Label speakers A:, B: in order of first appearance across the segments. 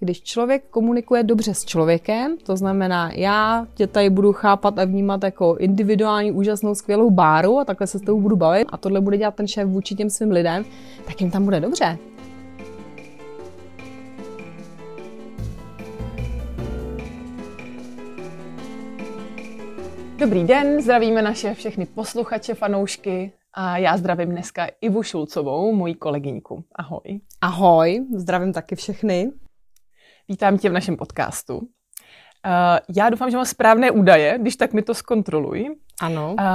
A: když člověk komunikuje dobře s člověkem, to znamená, já tě tady budu chápat a vnímat jako individuální, úžasnou, skvělou báru a takhle se s tebou budu bavit a tohle bude dělat ten šéf vůči těm svým lidem, tak jim tam bude dobře.
B: Dobrý den, zdravíme naše všechny posluchače, fanoušky a já zdravím dneska Ivu Šulcovou, moji kolegyňku. Ahoj.
A: Ahoj, zdravím taky všechny.
B: Vítám tě v našem podcastu. Uh, já doufám, že mám správné údaje, když tak mi to zkontroluj.
A: Ano.
B: Uh,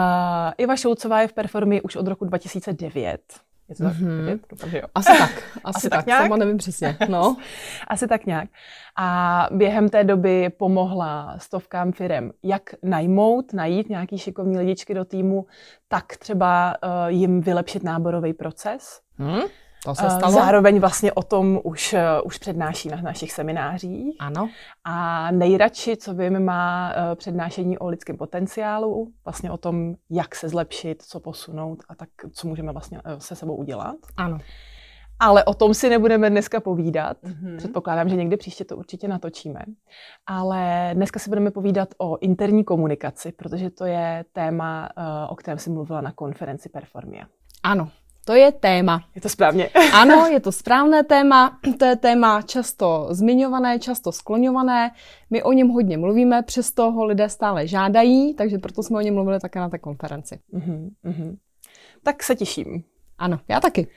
B: Iva Šulcová je v Performii už od roku 2009. Je to tak?
A: Mhm.
B: Doufám, že jo.
A: Asi tak, asi,
B: Asi
A: tak,
B: tak nějak?
A: sama nevím přesně. No.
B: Asi tak nějak. A během té doby pomohla stovkám firem jak najmout, najít nějaký šikovní lidičky do týmu, tak třeba uh, jim vylepšit náborový proces.
A: Hm? To se
B: Eh,
A: stalo?
B: Zároveň vlastně o tom už, eh, už přednáší na našich seminářích.
A: Ano.
B: A nejradši, co vím, má eh, přednášení o lidském potenciálu, vlastně o tom, jak se zlepšit, co posunout a tak, co můžeme vlastně se sebou udělat.
A: Ano.
B: Ale o tom si nebudeme dneska povídat.
A: Mhm.
B: Předpokládám, že někdy příště to určitě natočíme. Ale dneska si budeme povídat o interní komunikaci, protože to je téma, o kterém jsem mluvila na konferenci Performia.
A: Ano, to je téma.
B: Je to správně?
A: Ano, je to správné téma, to je téma často zmiňované, často skloňované. My o něm hodně mluvíme, přesto ho lidé stále žádají, takže proto jsme o něm mluvili také na té konferenci.
B: Mhm, mhm. Tak se těším.
A: Ano, já taky.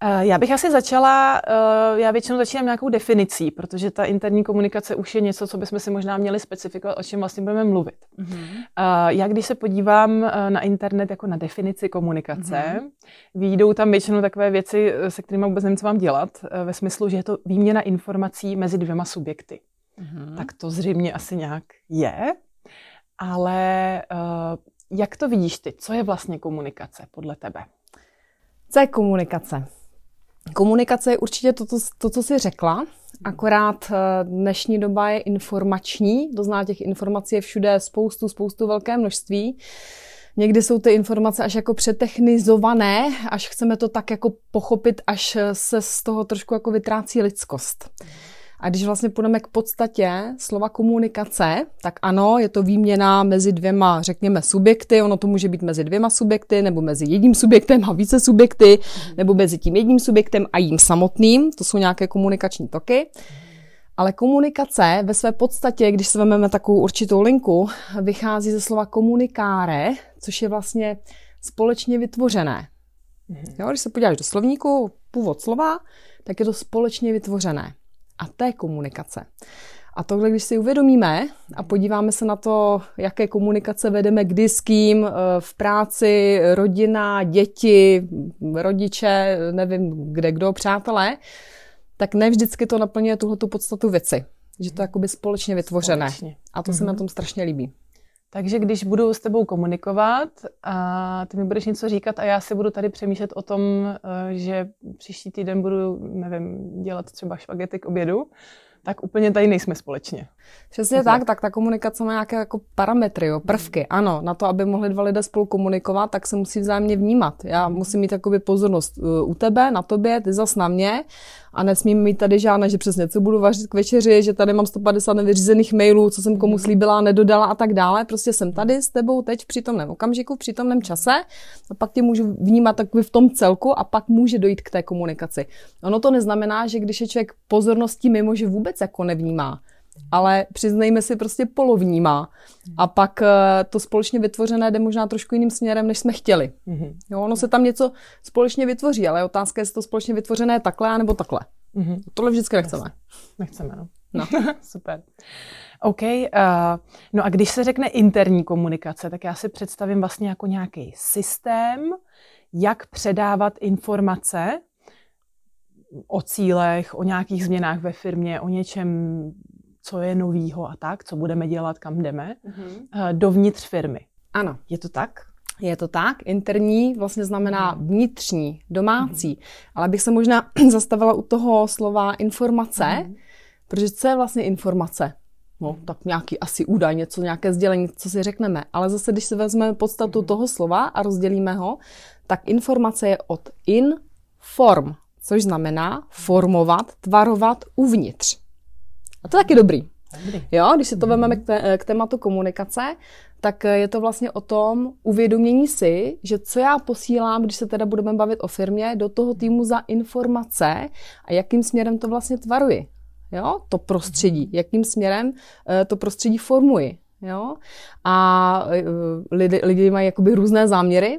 B: Eh, Já bych asi začala, eh, já většinou začínám nějakou definicí, protože ta interní komunikace už je něco, co bychom si možná měli specifikovat, o čem vlastně budeme mluvit. Eh, Já když se podívám na internet jako na definici komunikace,
A: Mhm.
B: výjdou tam většinou takové věci, se kterými vůbec nevím, co mám dělat, ve smyslu, že je to výměna informací mezi dvěma subjekty.
A: Mhm.
B: Tak to zřejmě asi nějak je, ale eh, jak to vidíš ty? Co je vlastně komunikace podle tebe?
A: Co je komunikace? Komunikace je určitě to, to, to co jsi řekla, akorát eh, dnešní doba je informační, to znamená těch informací je všude spoustu, spoustu velké množství. Někdy jsou ty informace až jako přetechnizované, až chceme to tak jako pochopit, až se z toho trošku jako vytrácí lidskost. A když vlastně půjdeme k podstatě slova komunikace, tak ano, je to výměna mezi dvěma, řekněme, subjekty. Ono to může být mezi dvěma subjekty, nebo mezi jedním subjektem a více subjekty, nebo mezi tím jedním subjektem a jím samotným. To jsou nějaké komunikační toky. Ale komunikace ve své podstatě, když se vezmeme takovou určitou linku, vychází ze slova komunikáre, což je vlastně společně vytvořené. Jo, když se podíváš do slovníku, původ slova, tak je to společně vytvořené. A je komunikace. A tohle, když si uvědomíme a podíváme se na to, jaké komunikace vedeme kdy s kým, eh, v práci, rodina, děti, rodiče, nevím kde kdo, přátelé, tak ne vždycky to naplňuje tuhle tu podstatu věci. Že to je jakoby společně vytvořené.
B: Společně.
A: A to se mi na tom strašně líbí.
B: Takže když budu s tebou komunikovat a ty mi budeš něco říkat a já si budu tady přemýšlet o tom, eh, že příští týden budu, nevím, dělat třeba špagety k obědu, tak úplně tady nejsme společně.
A: Přesně tak, tak ta komunikace má nějaké jako parametry, jo, prvky. Ano, na to, aby mohli dva lidé spolu komunikovat, tak se musí vzájemně vnímat. Já musím mít jakoby pozornost uh, u tebe, na tobě, ty zas na mě a nesmím mít tady žádné, že přesně co budu vařit k večeři, že tady mám 150 nevyřízených mailů, co jsem komu slíbila a nedodala a tak dále. Prostě jsem tady s tebou teď v přítomném okamžiku, v přítomném čase a pak tě můžu vnímat takový v tom celku a pak může dojít k té komunikaci. Ono to neznamená, že když je člověk pozorností mimo, že vůbec jako nevnímá ale přiznejme si prostě polovníma. A pak eh, to společně vytvořené jde možná trošku jiným směrem, než jsme chtěli.
B: Mhm.
A: Jo, ono se tam něco společně vytvoří, ale otázka je, jestli to společně vytvořené takhle, nebo takhle.
B: Mhm.
A: Tohle vždycky nechceme.
B: Nechceme, no.
A: No.
B: Super. OK, uh, no a když se řekne interní komunikace, tak já si představím vlastně jako nějaký systém, jak předávat informace o cílech, o nějakých změnách ve firmě, o něčem, co je novýho a tak, co budeme dělat, kam jdeme, uh, dovnitř firmy.
A: Ano,
B: Je to tak?
A: je to tak. Interní vlastně znamená vnitřní, domácí. Ale bych se možná zastavila u toho slova informace, protože co je vlastně informace? No, tak nějaký asi údaj, něco, nějaké sdělení, co si řekneme. Ale zase, když si vezmeme podstatu toho slova a rozdělíme ho, tak informace je od inform, což znamená formovat, tvarovat uvnitř. A to je taky dobrý. Jo, když si to vezmeme k, té, k tématu komunikace, tak je to vlastně o tom uvědomění si, že co já posílám, když se teda budeme bavit o firmě, do toho týmu za informace a jakým směrem to vlastně tvaruji. Jo, to prostředí, jakým směrem eh, to prostředí formuji. Jo? A e, lidi, lidi mají jakoby různé záměry.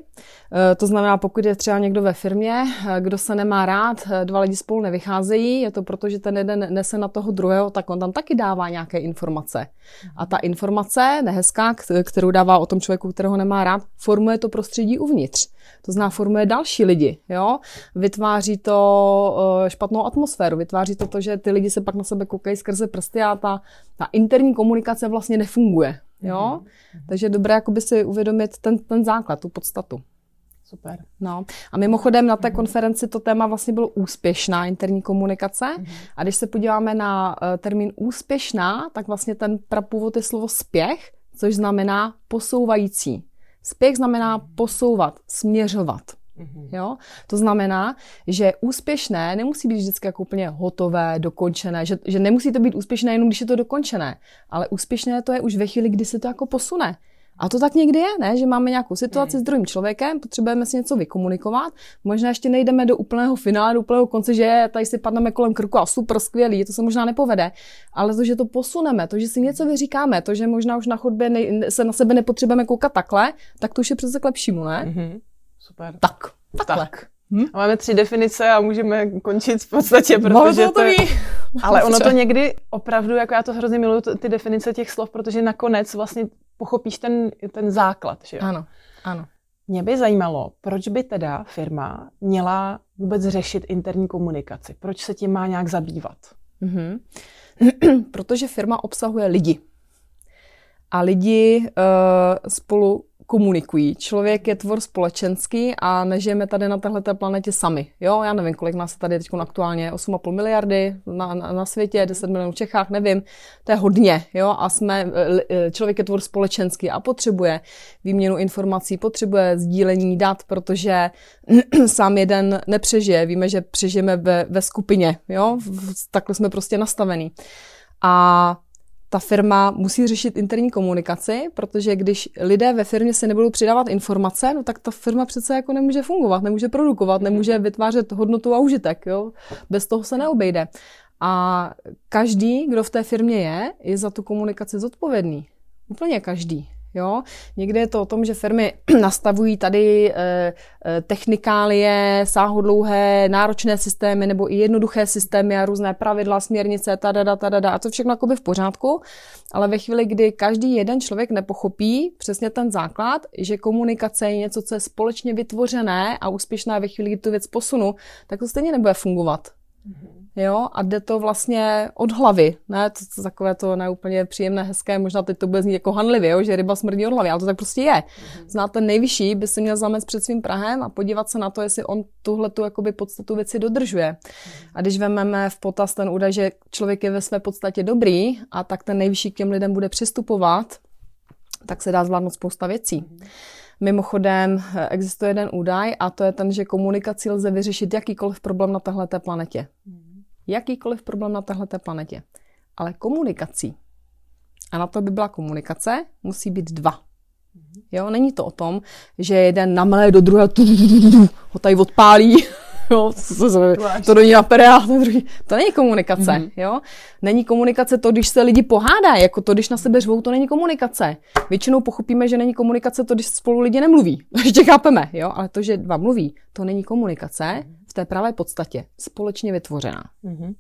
A: E, to znamená, pokud je třeba někdo ve firmě, e, kdo se nemá rád, dva lidi spolu nevycházejí, je to proto, že ten jeden nese na toho druhého, tak on tam taky dává nějaké informace. A ta informace, nehezká, kterou dává o tom člověku, kterého nemá rád, formuje to prostředí uvnitř. To znamená, formuje další lidi. Jo? Vytváří to špatnou atmosféru, vytváří to to, že ty lidi se pak na sebe koukají skrze prsty a ta, ta interní komunikace vlastně nefunguje. Jo? Mm-hmm. Takže je dobré jakoby si uvědomit ten, ten základ, tu podstatu.
B: Super.
A: No. A mimochodem na té konferenci to téma vlastně bylo úspěšná interní komunikace. Mm-hmm. A když se podíváme na uh, termín úspěšná, tak vlastně ten prapůvod je slovo spěch, což znamená posouvající. Spěch znamená posouvat, směřovat. Mm-hmm. Jo? To znamená, že úspěšné nemusí být vždycky jako úplně hotové, dokončené, že, že nemusí to být úspěšné jenom, když je to dokončené, ale úspěšné to je už ve chvíli, kdy se to jako posune. A to tak někdy je, ne? že máme nějakou situaci mm. s druhým člověkem, potřebujeme si něco vykomunikovat, možná ještě nejdeme do úplného finále, do úplného konce, že tady si padneme kolem krku a super skvělý, to se možná nepovede, ale to, že to posuneme, to, že si něco vyříkáme, to, že možná už na chodbě ne, se na sebe nepotřebujeme koukat takhle, tak to už je přece k lepšímu, ne? Mm-hmm.
B: Super.
A: Tak, takhle.
B: Tak. Hm? A máme tři definice a můžeme končit v podstatě, protože
A: to, to ví.
B: Ale ono to někdy opravdu, jako já to hrozně miluju, ty definice těch slov, protože nakonec vlastně pochopíš ten, ten základ. Že jo?
A: Ano, ano.
B: Mě by zajímalo, proč by teda firma měla vůbec řešit interní komunikaci? Proč se tím má nějak zabývat? Mm-hmm.
A: Protože firma obsahuje lidi. A lidi uh, spolu komunikují. Člověk je tvor společenský a nežijeme tady na této planetě sami. Jo, já nevím, kolik nás tady teď aktuálně, 8,5 miliardy na, na, na světě, 10 milionů v Čechách, nevím. To je hodně, jo, a jsme, e, člověk je tvor společenský a potřebuje výměnu informací, potřebuje sdílení dat, protože sám jeden nepřežije. Víme, že přežijeme ve, ve skupině, jo, takhle jsme prostě nastavení. A ta firma musí řešit interní komunikaci, protože když lidé ve firmě se nebudou přidávat informace, no tak ta firma přece jako nemůže fungovat, nemůže produkovat, nemůže vytvářet hodnotu a užitek. Jo? Bez toho se neobejde. A každý, kdo v té firmě je, je za tu komunikaci zodpovědný. Úplně každý. Jo? Někdy je to o tom, že firmy nastavují tady e, technikálie, sáhodlouhé, náročné systémy nebo i jednoduché systémy a různé pravidla, směrnice, tadada, tadada a to všechno jakoby v pořádku, ale ve chvíli, kdy každý jeden člověk nepochopí přesně ten základ, že komunikace je něco, co je společně vytvořené a úspěšná ve chvíli, kdy tu věc posunu, tak to stejně nebude fungovat. Mm-hmm jo, a jde to vlastně od hlavy, ne, to, to takové to neúplně příjemné, hezké, možná teď to bude znít jako hanlivě, jo, že ryba smrdí od hlavy, ale to tak prostě je. Mm-hmm. Zná ten nejvyšší, by si měl zamést před svým Prahem a podívat se na to, jestli on tuhle tu jakoby podstatu věci dodržuje. Mm-hmm. A když vezmeme v potaz ten údaj, že člověk je ve své podstatě dobrý a tak ten nejvyšší k těm lidem bude přistupovat, tak se dá zvládnout spousta věcí. Mm-hmm. Mimochodem existuje jeden údaj a to je ten, že komunikaci lze vyřešit jakýkoliv problém na této planetě. Mm jakýkoliv problém na této planetě. Ale komunikací, a na to by byla komunikace, musí být dva. Jo, není to o tom, že jeden namlé do druhého, ho tady odpálí, jo, to do ní napere a ten druhý. To není komunikace, mm-hmm. jo. Není komunikace to, když se lidi pohádají, jako to, když na sebe řvou, to není komunikace. Většinou pochopíme, že není komunikace to, když spolu lidi nemluví. Ještě chápeme, jo, ale to, že dva mluví, to není komunikace v té pravé podstatě, společně vytvořená. Mm-hmm.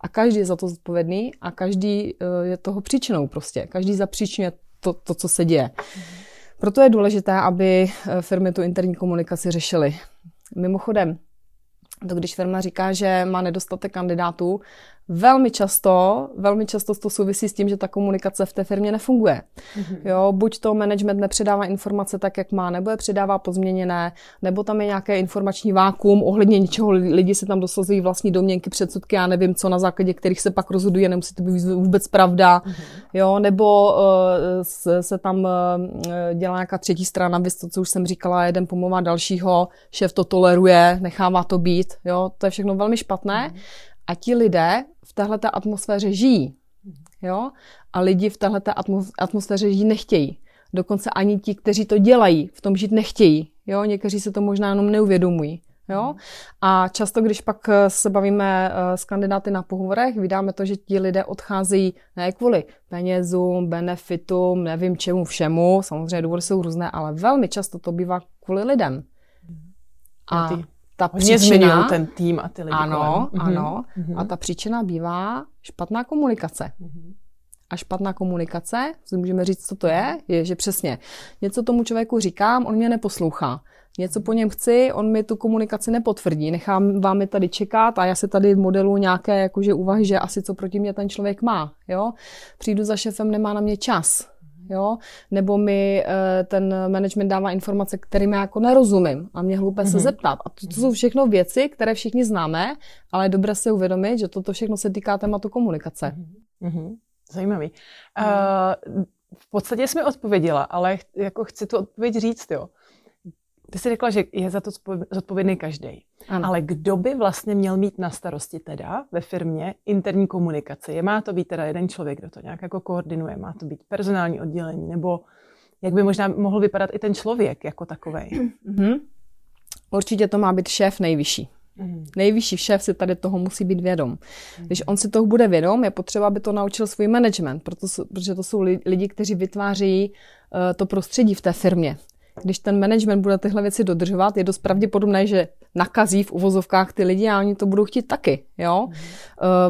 A: A každý je za to zodpovědný a každý uh, je toho příčinou prostě. Každý zapříčňuje to, to co se děje. Mm-hmm. Proto je důležité, aby eh, firmy tu interní komunikaci řešily. Mimochodem, to když firma říká, že má nedostatek kandidátů, velmi často, velmi často to souvisí s tím, že ta komunikace v té firmě nefunguje. Mm-hmm. Jo, buď to management nepředává informace tak, jak má, nebo je předává pozměněné, nebo tam je nějaké informační vákum ohledně něčeho, lidi se tam dosazují vlastní domněnky, předsudky, já nevím co, na základě kterých se pak rozhodují, nemusí to být vůbec pravda, mm-hmm. jo, nebo uh, se, se tam uh, dělá nějaká třetí strana, vy to, co už jsem říkala, jeden pomlouvá dalšího, šéf to toleruje, nechává to být, jo, to je všechno velmi špatné. Mm-hmm. A ti lidé v téhle atmosféře žijí. Jo? A lidi v téhle atmosféře žít nechtějí. Dokonce ani ti, kteří to dělají, v tom žít nechtějí. Jo? Někteří se to možná jenom neuvědomují. Jo? A často, když pak eh, se bavíme eh, s kandidáty na pohovorech, vydáme to, že ti lidé odcházejí ne kvůli penězům, benefitům, nevím čemu všemu, samozřejmě důvody jsou různé, ale velmi často to bývá kvůli lidem.
B: A ta příčina... ten tým a ty lidi
A: Ano, kolem. Mhm, ano. Mm-hmm. A ta příčina bývá špatná komunikace. Mm-hmm. A špatná komunikace, můžeme říct, co to je, je, že přesně něco tomu člověku říkám, on mě neposlouchá něco po něm chci, on mi tu komunikaci nepotvrdí, nechám vám je tady čekat a já se tady modelu nějaké jakože úvahy, že asi co proti mě ten člověk má, jo. Přijdu za šefem, nemá na mě čas, jo, nebo mi e, ten management dává informace, kterým já jako nerozumím a mě hloupé mm-hmm. se mhm. zeptat. A to, to jsou všechno věci, které všichni známe, ale je dobré si uvědomit, že toto všechno se týká tématu komunikace.
B: Mm-hmm. Zajímavý. Uh, v podstatě jsme odpověděla, ale jako chci tu odpověď říct, jo. Ty jsi řekla, že je za to zodpovědný každý. Ale kdo by vlastně měl mít na starosti teda ve firmě interní komunikaci? Je má to být teda jeden člověk, kdo to nějak jako koordinuje? Má to být personální oddělení? Nebo jak by možná mohl vypadat i ten člověk jako takový? Mm-hmm.
A: Určitě to má být šéf nejvyšší. Mm. Nejvyšší šéf si tady toho musí být vědom. Mm. Když on si toho bude vědom, je potřeba, aby to naučil svůj management, protože to jsou lidi, kteří vytváří uh, to prostředí v té firmě když ten management bude tyhle věci dodržovat, je dost pravděpodobné, že nakazí v uvozovkách ty lidi a oni to budou chtít taky. Jo? Mm.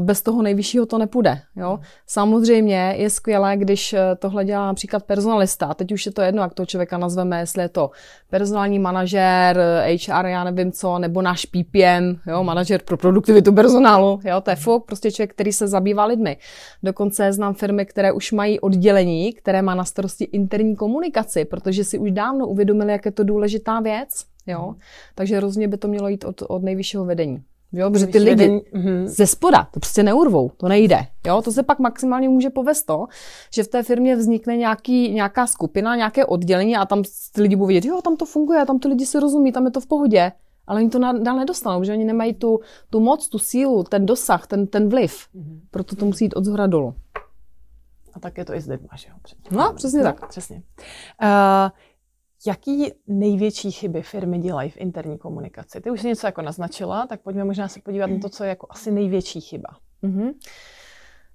A: Bez toho nejvyššího to nepůjde. Jo? Samozřejmě je skvělé, když eh, tohle dělá například personalista. Teď už je to jedno, jak toho člověka nazveme, jestli je to personální manažer, HR, já nevím co, nebo náš PPM, jo? manažer pro produktivitu personálu. Jo? To je fuk, prostě člověk, který se zabývá lidmi. Dokonce znám firmy, které už mají oddělení, které má na starosti interní komunikaci, protože si už dávno uvědomili, jak je to důležitá věc. Jo? Takže rozhodně by to mělo jít od, od nejvyššího vedení. Jo, protože ty lidi mm-hmm. ze spoda to prostě neurvou, to nejde. Jo, to se pak maximálně může povést to, že v té firmě vznikne nějaký, nějaká skupina, nějaké oddělení a tam ty lidi budou vědět, jo, tam to funguje, tam ty lidi se rozumí, tam je to v pohodě. Ale oni to dál nedostanou, protože oni nemají tu, tu moc, tu sílu, ten dosah, ten, ten vliv. Mm-hmm. Proto to musí jít od zhora dolů.
B: A tak je to i s lidma, že jo?
A: No, přesně tak.
B: Přesně. Uh, Jaký největší chyby firmy dělají v interní komunikaci? Ty už jsi něco jako naznačila, tak pojďme možná se podívat na to, co je jako asi největší chyba. Mm-hmm.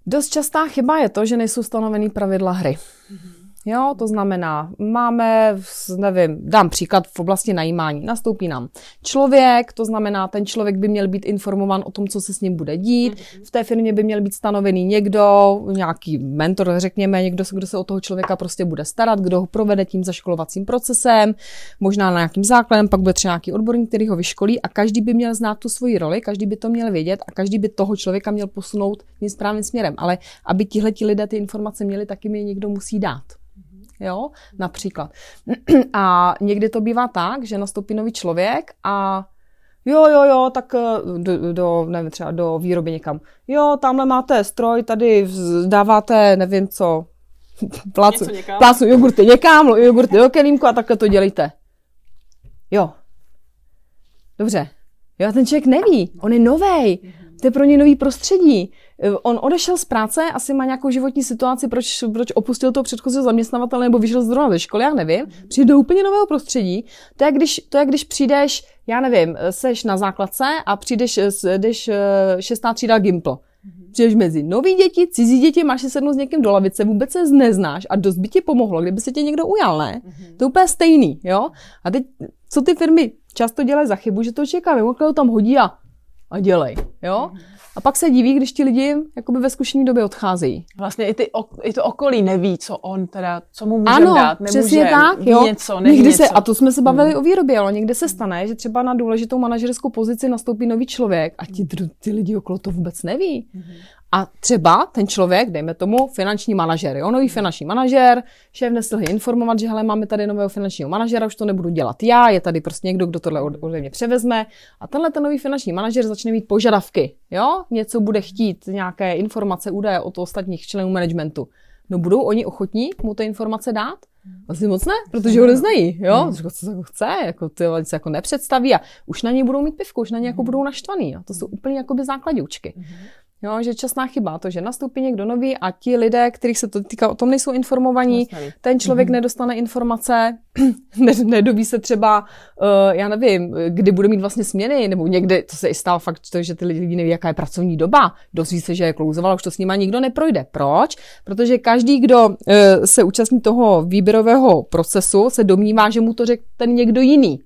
A: Dost častá chyba je to, že nejsou stanovený pravidla hry. Mm-hmm. Jo, to znamená, máme, nevím, dám příklad v oblasti najímání. Nastoupí nám člověk, to znamená, ten člověk by měl být informován o tom, co se s ním bude dít. Mhm. V té firmě by měl být stanovený někdo, nějaký mentor, řekněme, někdo, kdo se o toho člověka prostě bude starat, kdo ho provede tím zaškolovacím procesem, možná na nějakým základem, pak bude třeba nějaký odborník, který ho vyškolí a každý by měl znát tu svoji roli, každý by to měl vědět a každý by toho člověka měl posunout tím správným směrem. Ale aby tihle lidé ty informace měli, taky mi někdo musí dát jo, například. A někdy to bývá tak, že nastoupí nový člověk a jo, jo, jo, tak eh, do, do nevím, třeba do výroby někam. Jo, tamhle máte stroj, tady dáváte, nevím co, plácu, plácu jogurty někam, jogurty do kelímku a takhle to dělíte. Jo. Dobře. Jo, ten člověk neví, on je novej, to je pro ně nový prostředí. Eh, on odešel z práce, asi má nějakou životní situaci, proč, proč opustil toho předchozího zaměstnavatele nebo vyšel zrovna ze školy, já nevím. Přijde do úplně nového prostředí. To je, když, to je, když přijdeš, já nevím, seš na základce a přijdeš, jdeš eh, šestá třída Gimpl. Přijdeš mezi nový děti, cizí děti, máš si sednout s někým do lavice, vůbec se neznáš a dost by ti pomohlo, kdyby se tě někdo ujal, ne? Mm-hmm. To je úplně stejný, jo? A teď, co ty firmy často dělají za chybu, že to čeká, mimochodem tam hodí a, a dělej, jo? A pak se diví, když ti lidi jakoby ve zkušené době odcházejí.
B: Vlastně i, ty, i to okolí neví, co on teda, co mu může ano, dát, nemůže,
A: přesně tak,
B: jo. něco, neví
A: někdy
B: něco.
A: Se, a to jsme se bavili hmm. o výrobě, ale někde se stane, že třeba na důležitou manažerskou pozici nastoupí nový člověk a ti, ty lidi okolo to vůbec neví. Hmm. A třeba ten člověk, dejme tomu, finanční manažer, jo, nový finanční manažer, šéf nestihl informovat, že hele, máme tady nového finančního manažera, už to nebudu dělat já, je tady prostě někdo, kdo tohle ode mě převezme. A tenhle ten nový finanční manažer začne mít požadavky, jo, něco bude chtít, nějaké informace, údaje od ostatních členů managementu. No budou oni ochotní mu ty informace dát? Asi moc ne, protože ho neznají, jo. Hmm. Co se jako chce, jako ty se jako nepředstaví a už na něj budou mít pivku, už na něj jako budou naštvaný. Jo? To jsou úplně jakoby základňučky. Hmm. Jo, že časná chyba, to, že nastoupí někdo nový a ti lidé, kterých se to týká, o tom nejsou informovaní, ten člověk mm-hmm. nedostane informace, nedoví se třeba, uh, já nevím, kdy bude mít vlastně směny, nebo někdy, to se i stalo fakt, to, že ty lidi neví, jaká je pracovní doba, dozví se, že je klouzovala, už to s nima nikdo neprojde. Proč? Protože každý, kdo uh, se účastní toho výběrového procesu, se domnívá, že mu to řekl ten někdo jiný.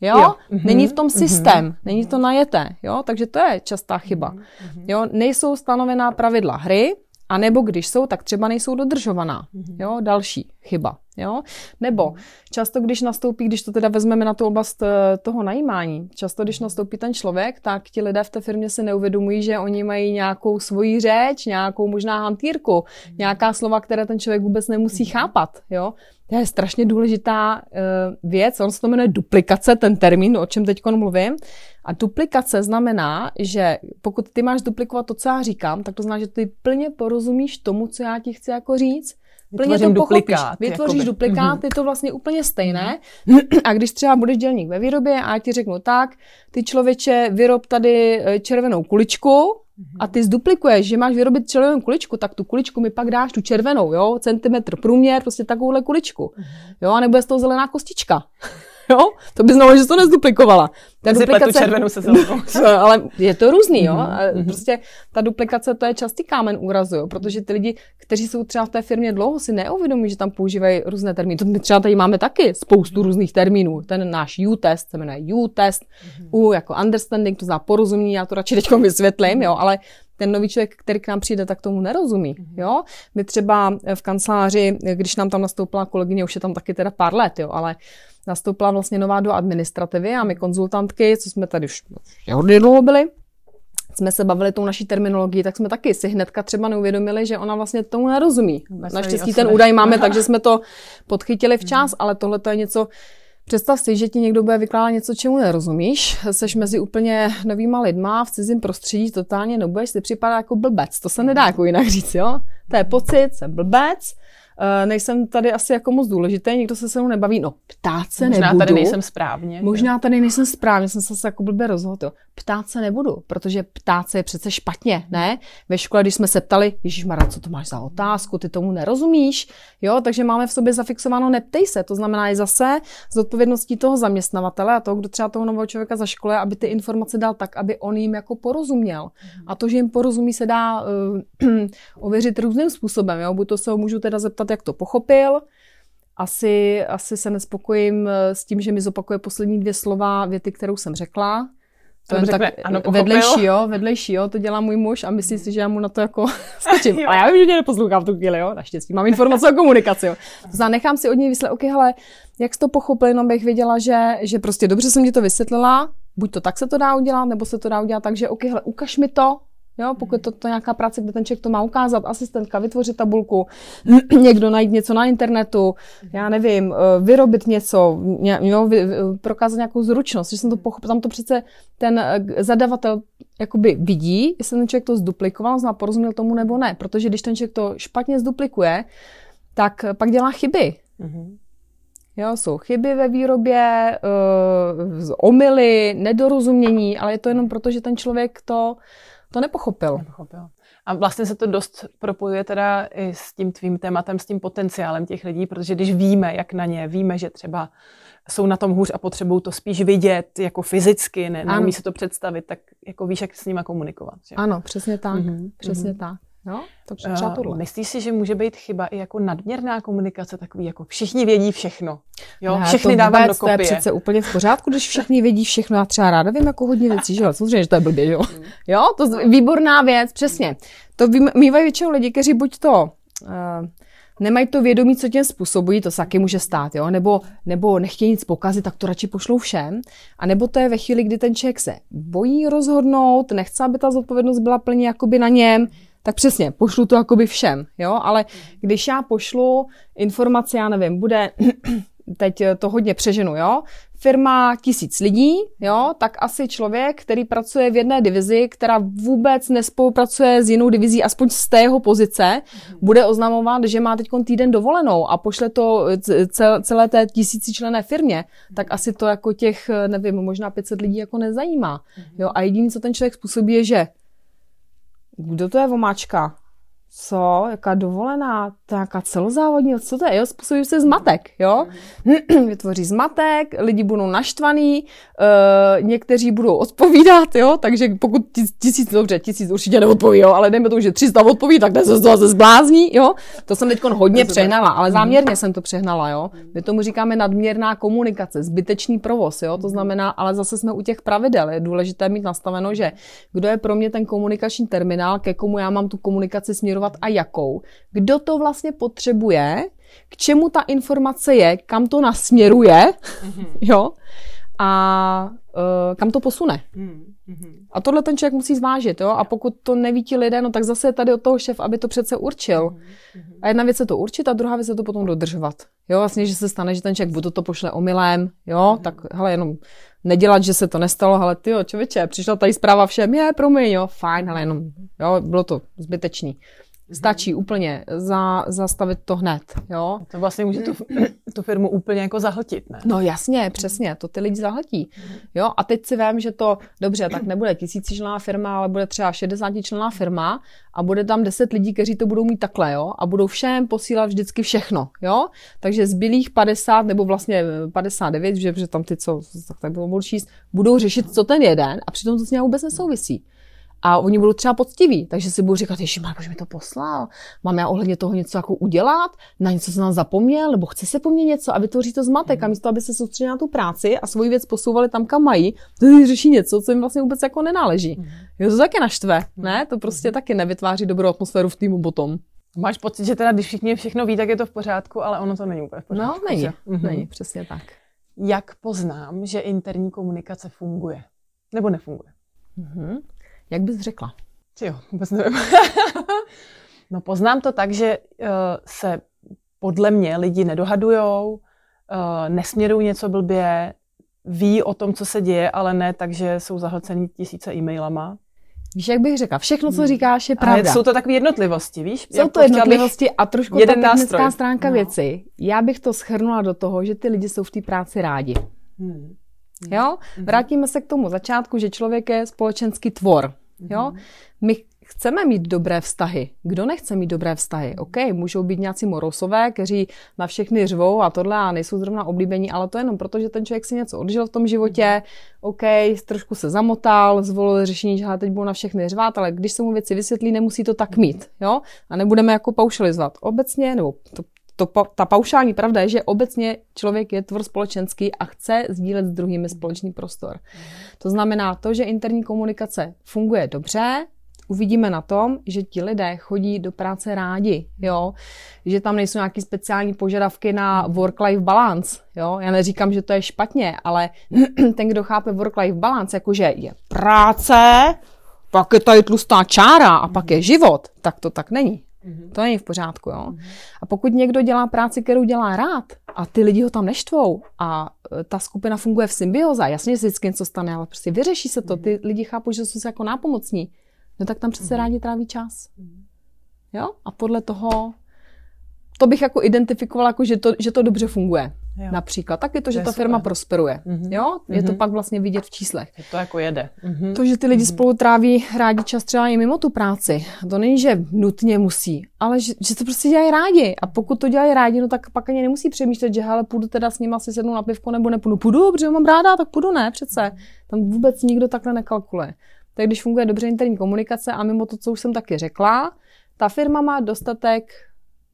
A: Jo? jo. Mm-hmm. Není v tom mhm. systém, mm-hmm. není to najeté, jo? Takže to je častá chyba. Mm-hmm. Jo? Nejsou stanovená pravidla hry, a nebo když jsou, tak třeba nejsou dodržovaná. Jo? Další chyba. Jo? Nebo často, když nastoupí, když to teda vezmeme na tu oblast eh, toho najímání, často, když nastoupí ten člověk, tak ti lidé v té firmě si neuvědomují, že oni mají nějakou svoji řeč, nějakou možná hantýrku, nějaká slova, které ten člověk vůbec nemusí chápat. Jo? To je strašně důležitá uh, věc, on se to jmenuje duplikace, ten termín, o čem teď mluvím. A duplikace znamená, že pokud ty máš duplikovat to, co já říkám, tak to znamená, že ty plně porozumíš tomu, co já ti chci jako říct, plně to duplikát, Vytvoříš jakoby. duplikát, mm-hmm. je to vlastně úplně stejné. Mm-hmm. A když třeba budeš dělník ve výrobě a já ti řeknu tak, ty člověče, vyrob tady eh, červenou kuličku, a ty zduplikuješ, že máš vyrobit červenou kuličku, tak tu kuličku mi pak dáš tu červenou, jo, centimetr průměr, prostě takovouhle kuličku. Jo, a nebo z toho zelená kostička. Jo? To by znamenalo, že to nezduplikovala.
B: Ta duplikace, červenou se
A: ale je to různý, jo. Mm-hmm. Prostě ta duplikace to je častý kámen úrazu, jo? protože ty lidi, kteří jsou třeba v té firmě dlouho, si neuvědomují, že tam používají různé termíny. To my třeba tady máme taky spoustu různých termínů. Ten náš U-test se jmenuje U-test, mm-hmm. U jako understanding, to znamená porozumění, já to radši teď vysvětlím, jo, ale ten nový člověk, který k nám přijde, tak tomu nerozumí. Jo? My třeba v kanceláři, když nám tam nastoupila kolegyně, už je tam taky teda pár let, jo, ale nastoupila vlastně nová do administrativy a my konzultantky, co jsme tady už hodně dlouho byli, jsme se bavili tou naší terminologií, tak jsme taky si hnedka třeba neuvědomili, že ona vlastně tomu nerozumí. Naštěstí ten údaj máme, takže jsme to podchytili včas, ale tohle to je něco, Představ si, že ti někdo bude vykládat něco, čemu nerozumíš, seš mezi úplně novýma lidma v cizím prostředí, totálně nebudeš si připadá jako blbec. To se nedá jako jinak říct, jo? To je pocit, jsem blbec, nejsem tady asi jako moc důležitý, nikdo se se mnou nebaví. No, ptát se
B: Možná
A: nebudu.
B: tady nejsem správně.
A: Možná tady nejsem správně, jsem se jako blbě rozhodl. Jo. Ptát se nebudu, protože ptát se je přece špatně, ne? Ve škole, když jsme se ptali, Ježíš Mara, co to máš za otázku, ty tomu nerozumíš, jo, takže máme v sobě zafixováno neptej se. To znamená i zase z odpovědností toho zaměstnavatele a toho, kdo třeba toho nového člověka za škole, aby ty informace dal tak, aby on jim jako porozuměl. A to, že jim porozumí, se dá uh, ověřit různým způsobem, jo. Buď to se ho můžu teda zeptat, jak to pochopil. Asi, asi se nespokojím eh, s tím, že mi zopakuje poslední dvě slova věty, kterou jsem řekla.
B: To je tak ano,
A: vedlejší, jo, vedlejší, jo, to dělá můj muž a myslí si, že já mu na to jako stačím. Ale já vím, že mě neposlouchám v tu chvíli, jo, naštěstí mám informace o komunikaci, jo. To znamená, nechám si od něj vysvětlit, ok, hele, jak jsi to pochopil, jenom bych věděla, že, že prostě dobře jsem ti to vysvětlila, buď to tak se to dá udělat, nebo se to dá udělat tak, že ok, hele, ukaž mi to, Jo, pokud to, to je nějaká práce, kde ten člověk to má ukázat, asistentka, vytvořit tabulku, někdo najít něco na internetu, já nevím, eh, vyrobit něco, jo, prokázat nějakou zručnost, že jsem to pochopil, tam to přece ten eh, zadavatel jakoby vidí, jestli ten člověk to zduplikoval, zná, porozuměl tomu nebo ne, protože když ten člověk to špatně zduplikuje, tak pak dělá chyby. Mm-hmm. Jo, jsou chyby ve výrobě, uh, omily, nedorozumění, ale je to jenom proto, že ten člověk to to nepochopil.
B: nepochopil. A vlastně se to dost propojuje teda i s tím tvým tématem, s tím potenciálem těch lidí, protože když víme, jak na ně, víme, že třeba jsou na tom hůř a potřebují to spíš vidět jako fyzicky, ne, neumí se to představit, tak jako víš, jak s nimi komunikovat. Že?
A: Ano, přesně tak, mm-hmm. přesně mm-hmm. tak. No, to třeba tohle.
B: Myslíš si, že může být chyba i jako nadměrná komunikace, takový jako všichni vědí všechno. Jo, ne, všechny dávám do kopie.
A: To je přece úplně v pořádku, když všichni vědí všechno. Já třeba ráda vím jako hodně věcí, že jo, samozřejmě, že to je blbě, jo. Mm. Jo, to je výborná věc, přesně. To mývají většinou lidi, kteří buď to uh, nemají to vědomí, co těm způsobují, to se taky může stát, jo? Nebo, nebo nechtějí nic pokazit, tak to radši pošlou všem. A nebo to je ve chvíli, kdy ten člověk se bojí rozhodnout, nechce, aby ta zodpovědnost byla plně jakoby na něm, tak přesně, pošlu to jakoby všem, jo, ale když já pošlu informaci, já nevím, bude, teď to hodně přeženu, jo, firma tisíc lidí, jo, tak asi člověk, který pracuje v jedné divizi, která vůbec nespolupracuje s jinou divizí, aspoň z té jeho pozice, bude oznamovat, že má teď týden dovolenou a pošle to celé té tisícičlené firmě, tak asi to jako těch, nevím, možná 500 lidí jako nezajímá. Jo, a jediné, co ten člověk způsobí, je, že kdo to je vomáčka? Co, jaká dovolená, to celozávodní, co to je, jo, způsobí se zmatek, jo, vytvoří zmatek, lidi budou naštvaný, uh, někteří budou odpovídat, jo, takže pokud tisíc, dobře, tisíc určitě neodpoví, jo, ale dejme tomu, že 300 odpoví, tak to se zase zblázní, jo, to jsem teď hodně přehnala, ale mhm. záměrně jsem to přehnala, jo, my tomu říkáme nadměrná komunikace, zbytečný provoz, jo, to znamená, ale zase jsme u těch pravidel, je důležité mít nastaveno, že kdo je pro mě ten komunikační terminál, ke komu já mám tu komunikaci směrovat směrovat a jakou, kdo to vlastně potřebuje, k čemu ta informace je, kam to nasměruje, mm-hmm. jo, a uh, kam to posune. Mm-hmm. A tohle ten člověk musí zvážit, jo, a pokud to neví ti lidé, no tak zase je tady od toho šef, aby to přece určil. Mm-hmm. A jedna věc je to určit a druhá věc je to potom dodržovat. Jo, vlastně, že se stane, že ten člověk buď to pošle omylem, jo, mm-hmm. tak hele, jenom nedělat, že se to nestalo, ale ty jo, člověče, přišla tady zpráva všem, je, promiň, jo, fajn, ale jenom, jo, bylo to zbytečný. Stačí úplně za, zastavit to hned, jo.
B: To vlastně může tu, tu firmu úplně jako zahltit, ne?
A: No jasně, přesně, to ty lidi zahltí, jo. A teď si vím, že to, dobře, tak nebude tisícičlená firma, ale bude třeba 60 člená firma a bude tam 10 lidí, kteří to budou mít takhle, jo. A budou všem posílat vždycky všechno, jo. Takže zbylých 50 nebo vlastně 59, že, že tam ty, co tak budou číst, budou řešit, co ten jeden a přitom to s ním vůbec nesouvisí. A oni budou třeba poctiví, takže si budou říkat, ježi, proč mi to poslal? Mám já ohledně toho něco jako udělat? Na něco jsem nám zapomněl? Nebo chce se po mně něco? A vytvoří to zmatek. A místo, aby se soustředili na tu práci a svoji věc posouvali tam, kam mají, to řeší něco, co jim vlastně vůbec jako nenáleží. Mm. Jo, to taky naštve, ne? To prostě taky nevytváří dobrou atmosféru v týmu potom.
B: Máš pocit, že teda, když všichni všechno ví, tak je to v pořádku, ale ono to není úplně v pořádku.
A: No, není. Mm-hmm. Není, přesně tak.
B: Jak poznám, že interní komunikace funguje? Nebo nefunguje?
A: Mm-hmm. Jak bys řekla?
B: Jo, vůbec nevím. no poznám to tak, že uh, se podle mě lidi nedohadujou, uh, nesměrují něco blbě, ví o tom, co se děje, ale ne tak, že jsou zahlcený tisíce e-mailama.
A: Víš, jak bych řekla, všechno, co hmm. říkáš, je pravda.
B: Ale jsou to takové jednotlivosti, víš?
A: Jsou to jednotlivosti a trošku jeden ta technická nástroj. stránka no. věci. Já bych to schrnula do toho, že ty lidi jsou v té práci rádi. Hmm. Jo? Hmm. Vrátíme se k tomu začátku, že člověk je společenský tvor. Jo? Mhm. My chceme mít dobré vztahy. Kdo nechce mít dobré vztahy? OK, můžou být nějací morosové, kteří na všechny řvou a tohle a nejsou zrovna oblíbení, ale to jenom proto, že ten člověk si něco odžil v tom životě, mhm. OK, trošku se zamotal, zvolil řešení, že teď budu na všechny řvát, ale když se mu věci vysvětlí, nemusí to tak mít, jo? A nebudeme jako paušalizovat. Obecně, nebo to, to, ta paušální pravda je, že obecně člověk je tvor společenský a chce sdílet s druhými společný prostor. To znamená to, že interní komunikace funguje dobře, uvidíme na tom, že ti lidé chodí do práce rádi, jo? že tam nejsou nějaké speciální požadavky na work-life balance. Jo? Já neříkám, že to je špatně, ale ten, kdo chápe work-life balance, jakože je práce, pak je tady tlustá čára a pak je život, tak to tak není. Mm-hmm. To není v pořádku, jo. Mm-hmm. A pokud někdo dělá práci, kterou dělá rád a ty lidi ho tam neštvou a e, ta skupina funguje v symbioze, jasně se vždycky něco stane, ale prostě vyřeší se to, ty lidi chápou, že jsou se jako nápomocní, no tak tam přece mm-hmm. rádi tráví čas. Mm-hmm. Jo? A podle toho, to bych jako identifikovala, jako že, to, že to dobře funguje. Jo. Například. Tak je to, že to ta firma super. prosperuje. Mm-hmm. Jo? Je mm-hmm. to pak vlastně vidět v číslech.
B: Je to jako jede.
A: Mm-hmm. To, že ty lidi mm-hmm. spolu tráví rádi čas třeba i mimo tu práci. To není, že nutně musí, ale že, že to prostě dělají rádi. A pokud to dělají rádi, no tak pak ani nemusí přemýšlet, že hele, půjdu teda s nimi asi sednu na pivko nebo nepůjdu. Půjdu, protože mám ráda, tak půjdu, ne, přece. Tam vůbec nikdo takhle nekalkuluje. Tak když funguje dobře interní komunikace a mimo to, co už jsem taky řekla, ta firma má dostatek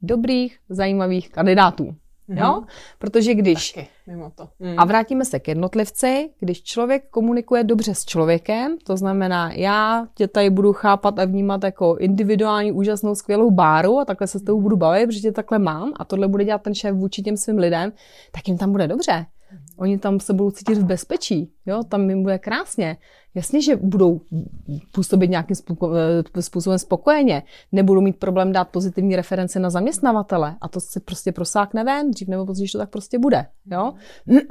A: dobrých, zajímavých kandidátů. Mm-hmm. Jo? Protože když...
B: Taky, mimo to. Mm.
A: A vrátíme se k jednotlivci, když člověk komunikuje dobře s člověkem, to znamená, já tě tady budu chápat a vnímat jako individuální, úžasnou, skvělou báru a takhle se s tou budu bavit, protože tě takhle mám a tohle bude dělat ten šéf vůči těm svým lidem, tak jim tam bude dobře. Oni tam se budou cítit v bezpečí, jo, tam jim bude krásně. Jasně, že budou působit nějakým eh, způsobem spokojeně, nebudou mít problém dát pozitivní reference na zaměstnavatele a to se prostě prosákne ven, dřív nebo později to tak prostě bude. Jo?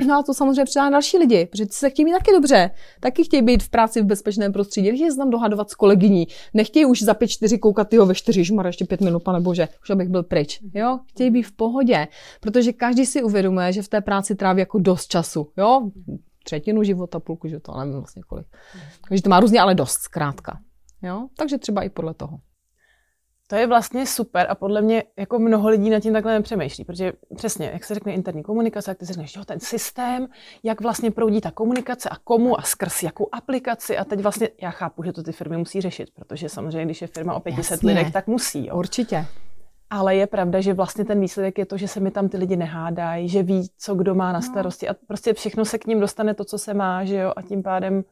A: No a to samozřejmě přidá další lidi, protože ty se chtějí mít taky dobře, taky chtějí být v práci v bezpečném prostředí, nechtějí se tam dohadovat s kolegyní, nechtějí už za pět čtyři koukat tyho ve čtyři, žmar, ještě pět minut, pane bože, už abych byl pryč. Jo? Chtějí být v pohodě, protože každý si uvědomuje, že v té práci tráví jako dost času. Jo? Třetinu života, půlku života, ale nevím vlastně kolik. Takže to má různě, ale dost zkrátka. Jo? Takže třeba i podle toho.
B: To je vlastně super a podle mě jako mnoho lidí nad tím takhle nepřemýšlí, protože přesně, jak se řekne interní komunikace, jak ty řekneš, jo, ten systém, jak vlastně proudí ta komunikace a komu a skrz jakou aplikaci a teď vlastně, já chápu, že to ty firmy musí řešit, protože samozřejmě, když je firma o 500 Jasně. lidech, tak musí. Jo.
A: Určitě.
B: Ale je pravda, že vlastně ten výsledek je to, že se mi tam ty lidi nehádají, že ví, co kdo má na no. starosti a prostě všechno se k ním dostane to, co se má, že jo, a tím pádem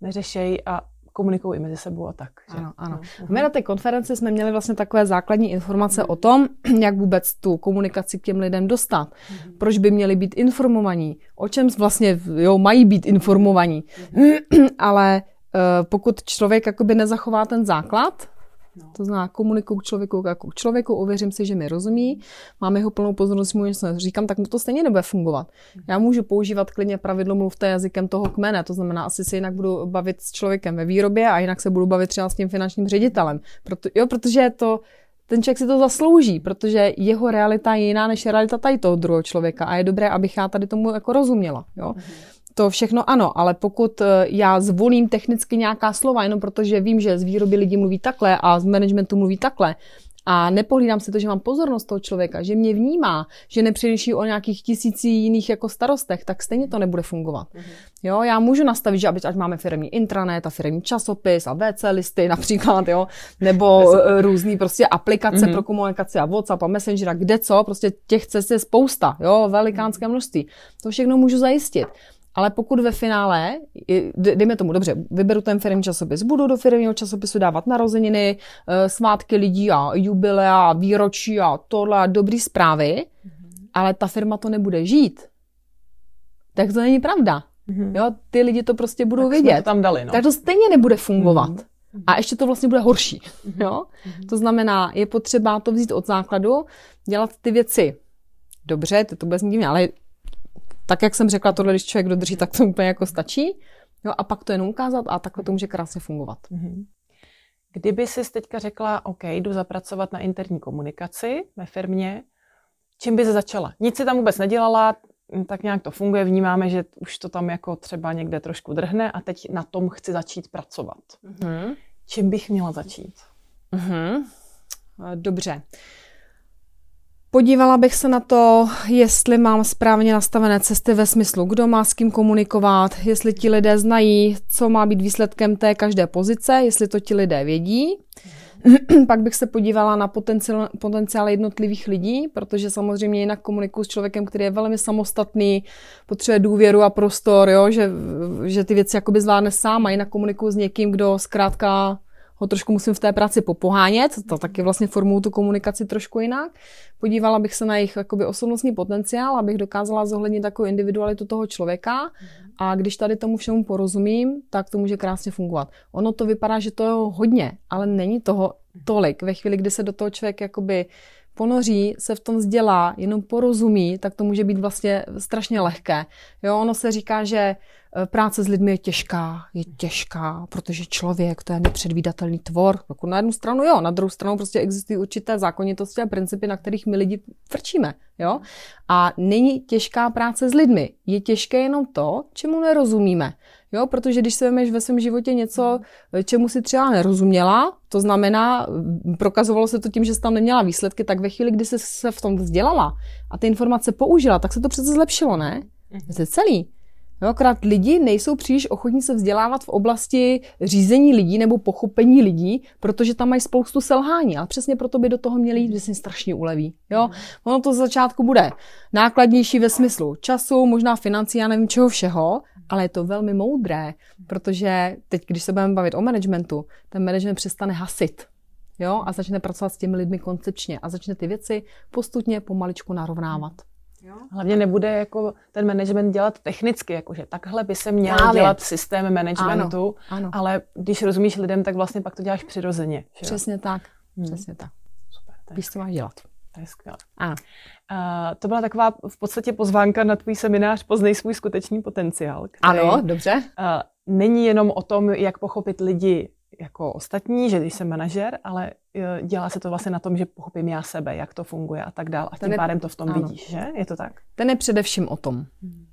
B: neřešejí a komunikují i mezi sebou a tak.
A: Že? Ano, ano. No. My na té konferenci jsme měli vlastně takové základní informace o tom, jak vůbec tu komunikaci k těm lidem dostat. Mm. Proč by měli být informovaní, o čem vlastně jo, mají být informovaní. Mm. Ale uh, pokud člověk jakoby nezachová ten základ, No. To znamená, komunikuju k člověku jako k člověku, ověřím si, že mi rozumí, mám jeho plnou pozornost, mu něco říkám, tak mu to stejně nebude fungovat. Já můžu používat klidně pravidlo mluvte jazykem toho kmene, to znamená, asi se jinak budu bavit s člověkem ve výrobě a jinak se budu bavit třeba s tím finančním ředitelem. Proto, jo, protože to, ten člověk si to zaslouží, protože jeho realita je jiná než realita tady toho druhého člověka a je dobré, abych já tady tomu jako rozuměla. Jo? Mm-hmm to všechno ano, ale pokud eh, já zvolím technicky nějaká slova, jenom protože vím, že z výroby lidi mluví takhle a z managementu mluví takhle, a nepohlídám si to, že mám pozornost toho člověka, že mě vnímá, že nepřemýšlí o nějakých tisící jiných jako starostech, tak stejně to nebude fungovat. Mm-hmm. Jo, já můžu nastavit, že ať máme firmní intranet a firmní časopis a WC listy například, jo, nebo eh, různý prostě aplikace mm-hmm. pro komunikaci a WhatsApp a Messenger a kde co, prostě těch cest je spousta, jo, velikánské množství. To všechno můžu zajistit. Ale pokud ve finále, dejme tomu, dobře, vyberu ten firmní časopis, budu do firmního časopisu dávat narozeniny, eh, svátky lidí a jubilea výročí a tohle a dobrý zprávy, mm-hmm. ale ta firma to nebude žít, tak to není pravda. Mm-hmm. Jo, ty lidi to prostě budou tak vědět.
B: To tam dali, no.
A: Tak to stejně nebude fungovat. Mm-hmm. A ještě to vlastně bude horší. Mm-hmm. Jo? Mm-hmm. To znamená, je potřeba to vzít od základu, dělat ty věci dobře, to, to bude znít ale tak, jak jsem řekla, tohle, když člověk dodrží, tak to úplně jako stačí. Jo, a pak to jenom ukázat a takhle to může krásně fungovat.
B: Mm-hmm. Kdyby si teďka řekla, OK, jdu zapracovat na interní komunikaci ve firmě, čím by se začala? Nic si tam vůbec nedělala, tak nějak to funguje, vnímáme, že už to tam jako třeba někde trošku drhne a teď na tom chci začít pracovat. Mm-hmm. Čím bych měla začít?
A: Mm-hmm. Dobře. Podívala bych se na to, jestli mám správně nastavené cesty ve smyslu, kdo má s kým komunikovat, jestli ti lidé znají, co má být výsledkem té každé pozice, jestli to ti lidé vědí. Pak bych se podívala na potenciál, potenciál jednotlivých lidí, protože samozřejmě jinak komunikuju s člověkem, který je velmi samostatný, potřebuje důvěru a prostor, jo, že, že ty věci jakoby zvládne sám a jinak komunikuju s někým, kdo zkrátka ho trošku musím v té práci popohánět, to taky vlastně formuju tu komunikaci trošku jinak. Podívala bych se na jejich jakoby, osobnostní potenciál, abych dokázala zohlednit takovou individualitu toho člověka a když tady tomu všemu porozumím, tak to může krásně fungovat. Ono to vypadá, že to je hodně, ale není toho tolik. Ve chvíli, kdy se do toho člověk jakoby ponoří, se v tom vzdělá, jenom porozumí, tak to může být vlastně strašně lehké. Jo, ono se říká, že Eh, práce s lidmi je těžká, je těžká, protože člověk to je nepředvídatelný tvor. Jako na jednu stranu jo, na druhou stranu prostě existují určité zákonitosti a principy, na kterých my lidi frčíme. Jo? A není těžká práce s lidmi. Je těžké jenom to, čemu nerozumíme. Jo, protože když se vemeš ve svém životě něco, čemu si třeba nerozuměla, to znamená, prokazovalo se to tím, že jsi tam neměla výsledky, tak ve chvíli, kdy jsi se v tom vzdělala a ty informace použila, tak se to přece zlepšilo, ne? Mhm. To je celý. Jo, akorát lidi nejsou příliš ochotní se vzdělávat v oblasti řízení lidí nebo pochopení lidí, protože tam mají spoustu selhání. A přesně proto by do toho měli jít, že se strašně uleví. Jo? Ono to z začátku bude nákladnější ve smyslu času, možná financí, já nevím čeho všeho, ale je to velmi moudré, protože teď, když se budeme bavit o managementu, ten management přestane hasit. Jo? A začne pracovat s těmi lidmi koncepčně a začne ty věci postupně pomaličku narovnávat.
B: Jo? Hlavně nebude jako ten management dělat technicky, jakože takhle by se měl Právě. dělat systém managementu, ano, ano. ale když rozumíš lidem, tak vlastně pak to děláš přirozeně.
A: Že? Přesně tak, hmm. přesně tak. Super, Víš, co máš dělat.
B: To je skvělé. Ano. Uh, to byla taková v podstatě pozvánka na tvůj seminář Poznej svůj skutečný potenciál.
A: Který, ano, dobře.
B: Uh, není jenom o tom, jak pochopit lidi jako ostatní, že když jsem manažer, ale e, dělá se to vlastně na tom, že pochopím já sebe, jak to funguje a tak dále. A tím je, pádem to v tom ano. vidíš, že? Je to tak?
A: Ten je především o tom. Hmm.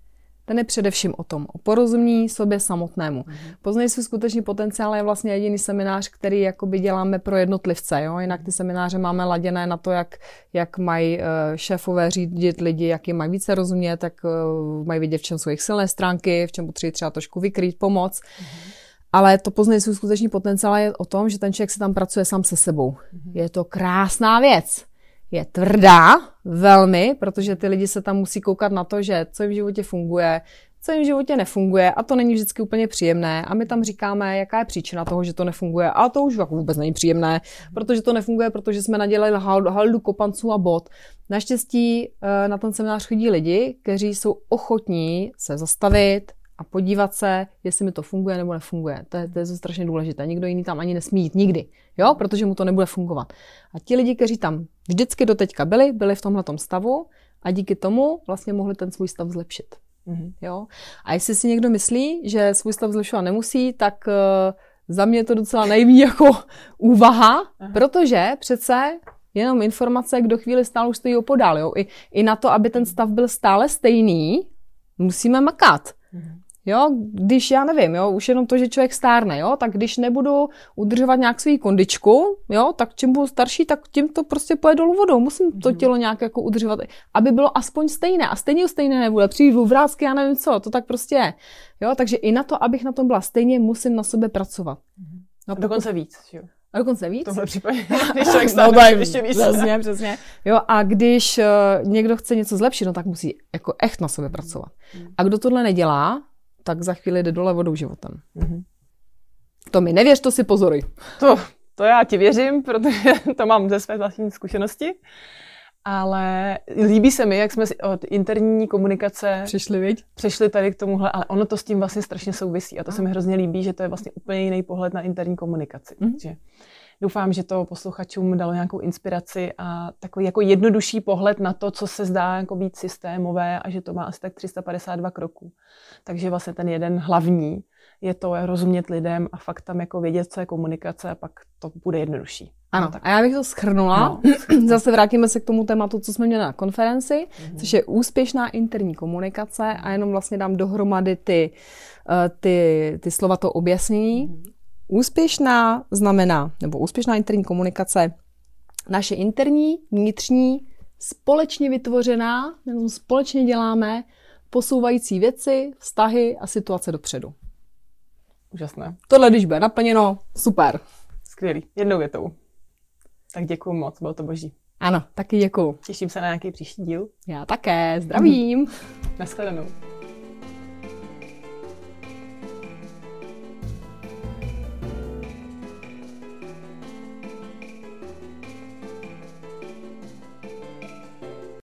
A: Ten je především o tom, o porozumění sobě samotnému. Mm-hmm. Poznej svůj skutečný potenciál je vlastně jediný seminář, který jakoby děláme pro jednotlivce. Jo? Jinak ty semináře máme laděné na to, jak, jak mají uh, šéfové řídit lidi, jak je mají více rozumět, jak uh, mají vidět, v čem jsou jejich silné stránky, v čem potřebují třeba trošku vykrýt, pomoc. Mm-hmm. Ale to poznej svůj skutečný potenciál je o tom, že ten člověk se tam pracuje sám se sebou. Mm-hmm. Je to krásná věc je tvrdá, velmi, protože ty lidi se tam musí koukat na to, že co jim v životě funguje, co jim v životě nefunguje a to není vždycky úplně příjemné. A my tam říkáme, jaká je příčina toho, že to nefunguje. A to už jako vůbec není příjemné, protože to nefunguje, protože jsme nadělali haldu kopanců a bod. Naštěstí eh, na ten seminář chodí lidi, kteří jsou ochotní se zastavit, a podívat se, jestli mi to funguje nebo nefunguje. To je, to je strašně důležité. Nikdo jiný tam ani nesmí jít nikdy, jo? protože mu to nebude fungovat. A ti lidi, kteří tam vždycky do teďka byli, byli v tomhle stavu a díky tomu vlastně mohli ten svůj stav zlepšit. Mm-hmm. Jo? A jestli si někdo myslí, že svůj stav zlepšovat nemusí, tak uh, za mě je to docela nejví jako úvaha, Aha. protože přece jenom informace, kdo chvíli stál už stojí opodál. Jo? I, I na to, aby ten stav byl stále stejný, musíme makat. Mm-hmm. Jo, když já nevím, jo, už jenom to, že člověk stárne, jo, tak když nebudu udržovat nějak svou kondičku, jo, tak čím budu starší, tak tím to prostě pojede dolů vodou. Musím to mhm. tělo nějak jako udržovat, aby bylo aspoň stejné. A stejně stejné nebude. Přijdu vrázky, já nevím co, to tak prostě je. Jo, takže i na to, abych na tom byla stejně, musím na sebe pracovat.
B: Mhm. No, dokonce víc, jo.
A: A dokonce víc? V
B: tomhle případě, když člověk stane, no, ještě víc.
A: Přesně, přesně. Jo, a když uh, někdo chce něco zlepšit, no tak musí jako echt na sebe pracovat. Mm. A kdo tohle nedělá, tak za chvíli jde dole vodou životem. Mm-hmm. To mi nevěř, to si pozoruj.
B: To, to já ti věřím, protože to mám ze své vlastní zkušenosti. Ale líbí se mi, jak jsme od interní komunikace
A: přišli, viď?
B: přišli tady k tomuhle, ale ono to s tím vlastně strašně souvisí. A to se mi hrozně líbí, že to je vlastně úplně jiný pohled na interní komunikaci. Mm-hmm. Doufám, že to posluchačům dalo nějakou inspiraci a takový jako jednodušší pohled na to, co se zdá jako být systémové a že to má asi tak 352 kroků. Takže vlastně ten jeden hlavní je to rozumět lidem a fakt tam jako vědět, co je komunikace a pak to bude jednodušší.
A: Ano, a já bych to schrnula. No. Zase vrátíme se k tomu tématu, co jsme měli na konferenci, mm-hmm. což je úspěšná interní komunikace a jenom vlastně dám dohromady ty, eh, ty, ty slova to objasnění. Mm-hmm. Úspěšná znamená, nebo úspěšná interní komunikace, naše interní, vnitřní, společně vytvořená, nebo společně děláme, posouvající věci, vztahy a situace dopředu.
B: Úžasné.
A: Tohle, když bude naplněno, super.
B: Skvělý. Jednou větou. Tak děkuji moc, bylo to boží.
A: Ano, taky děkuji.
B: Těším se na nějaký příští díl.
A: Já také, zdravím.
B: Naschledanou.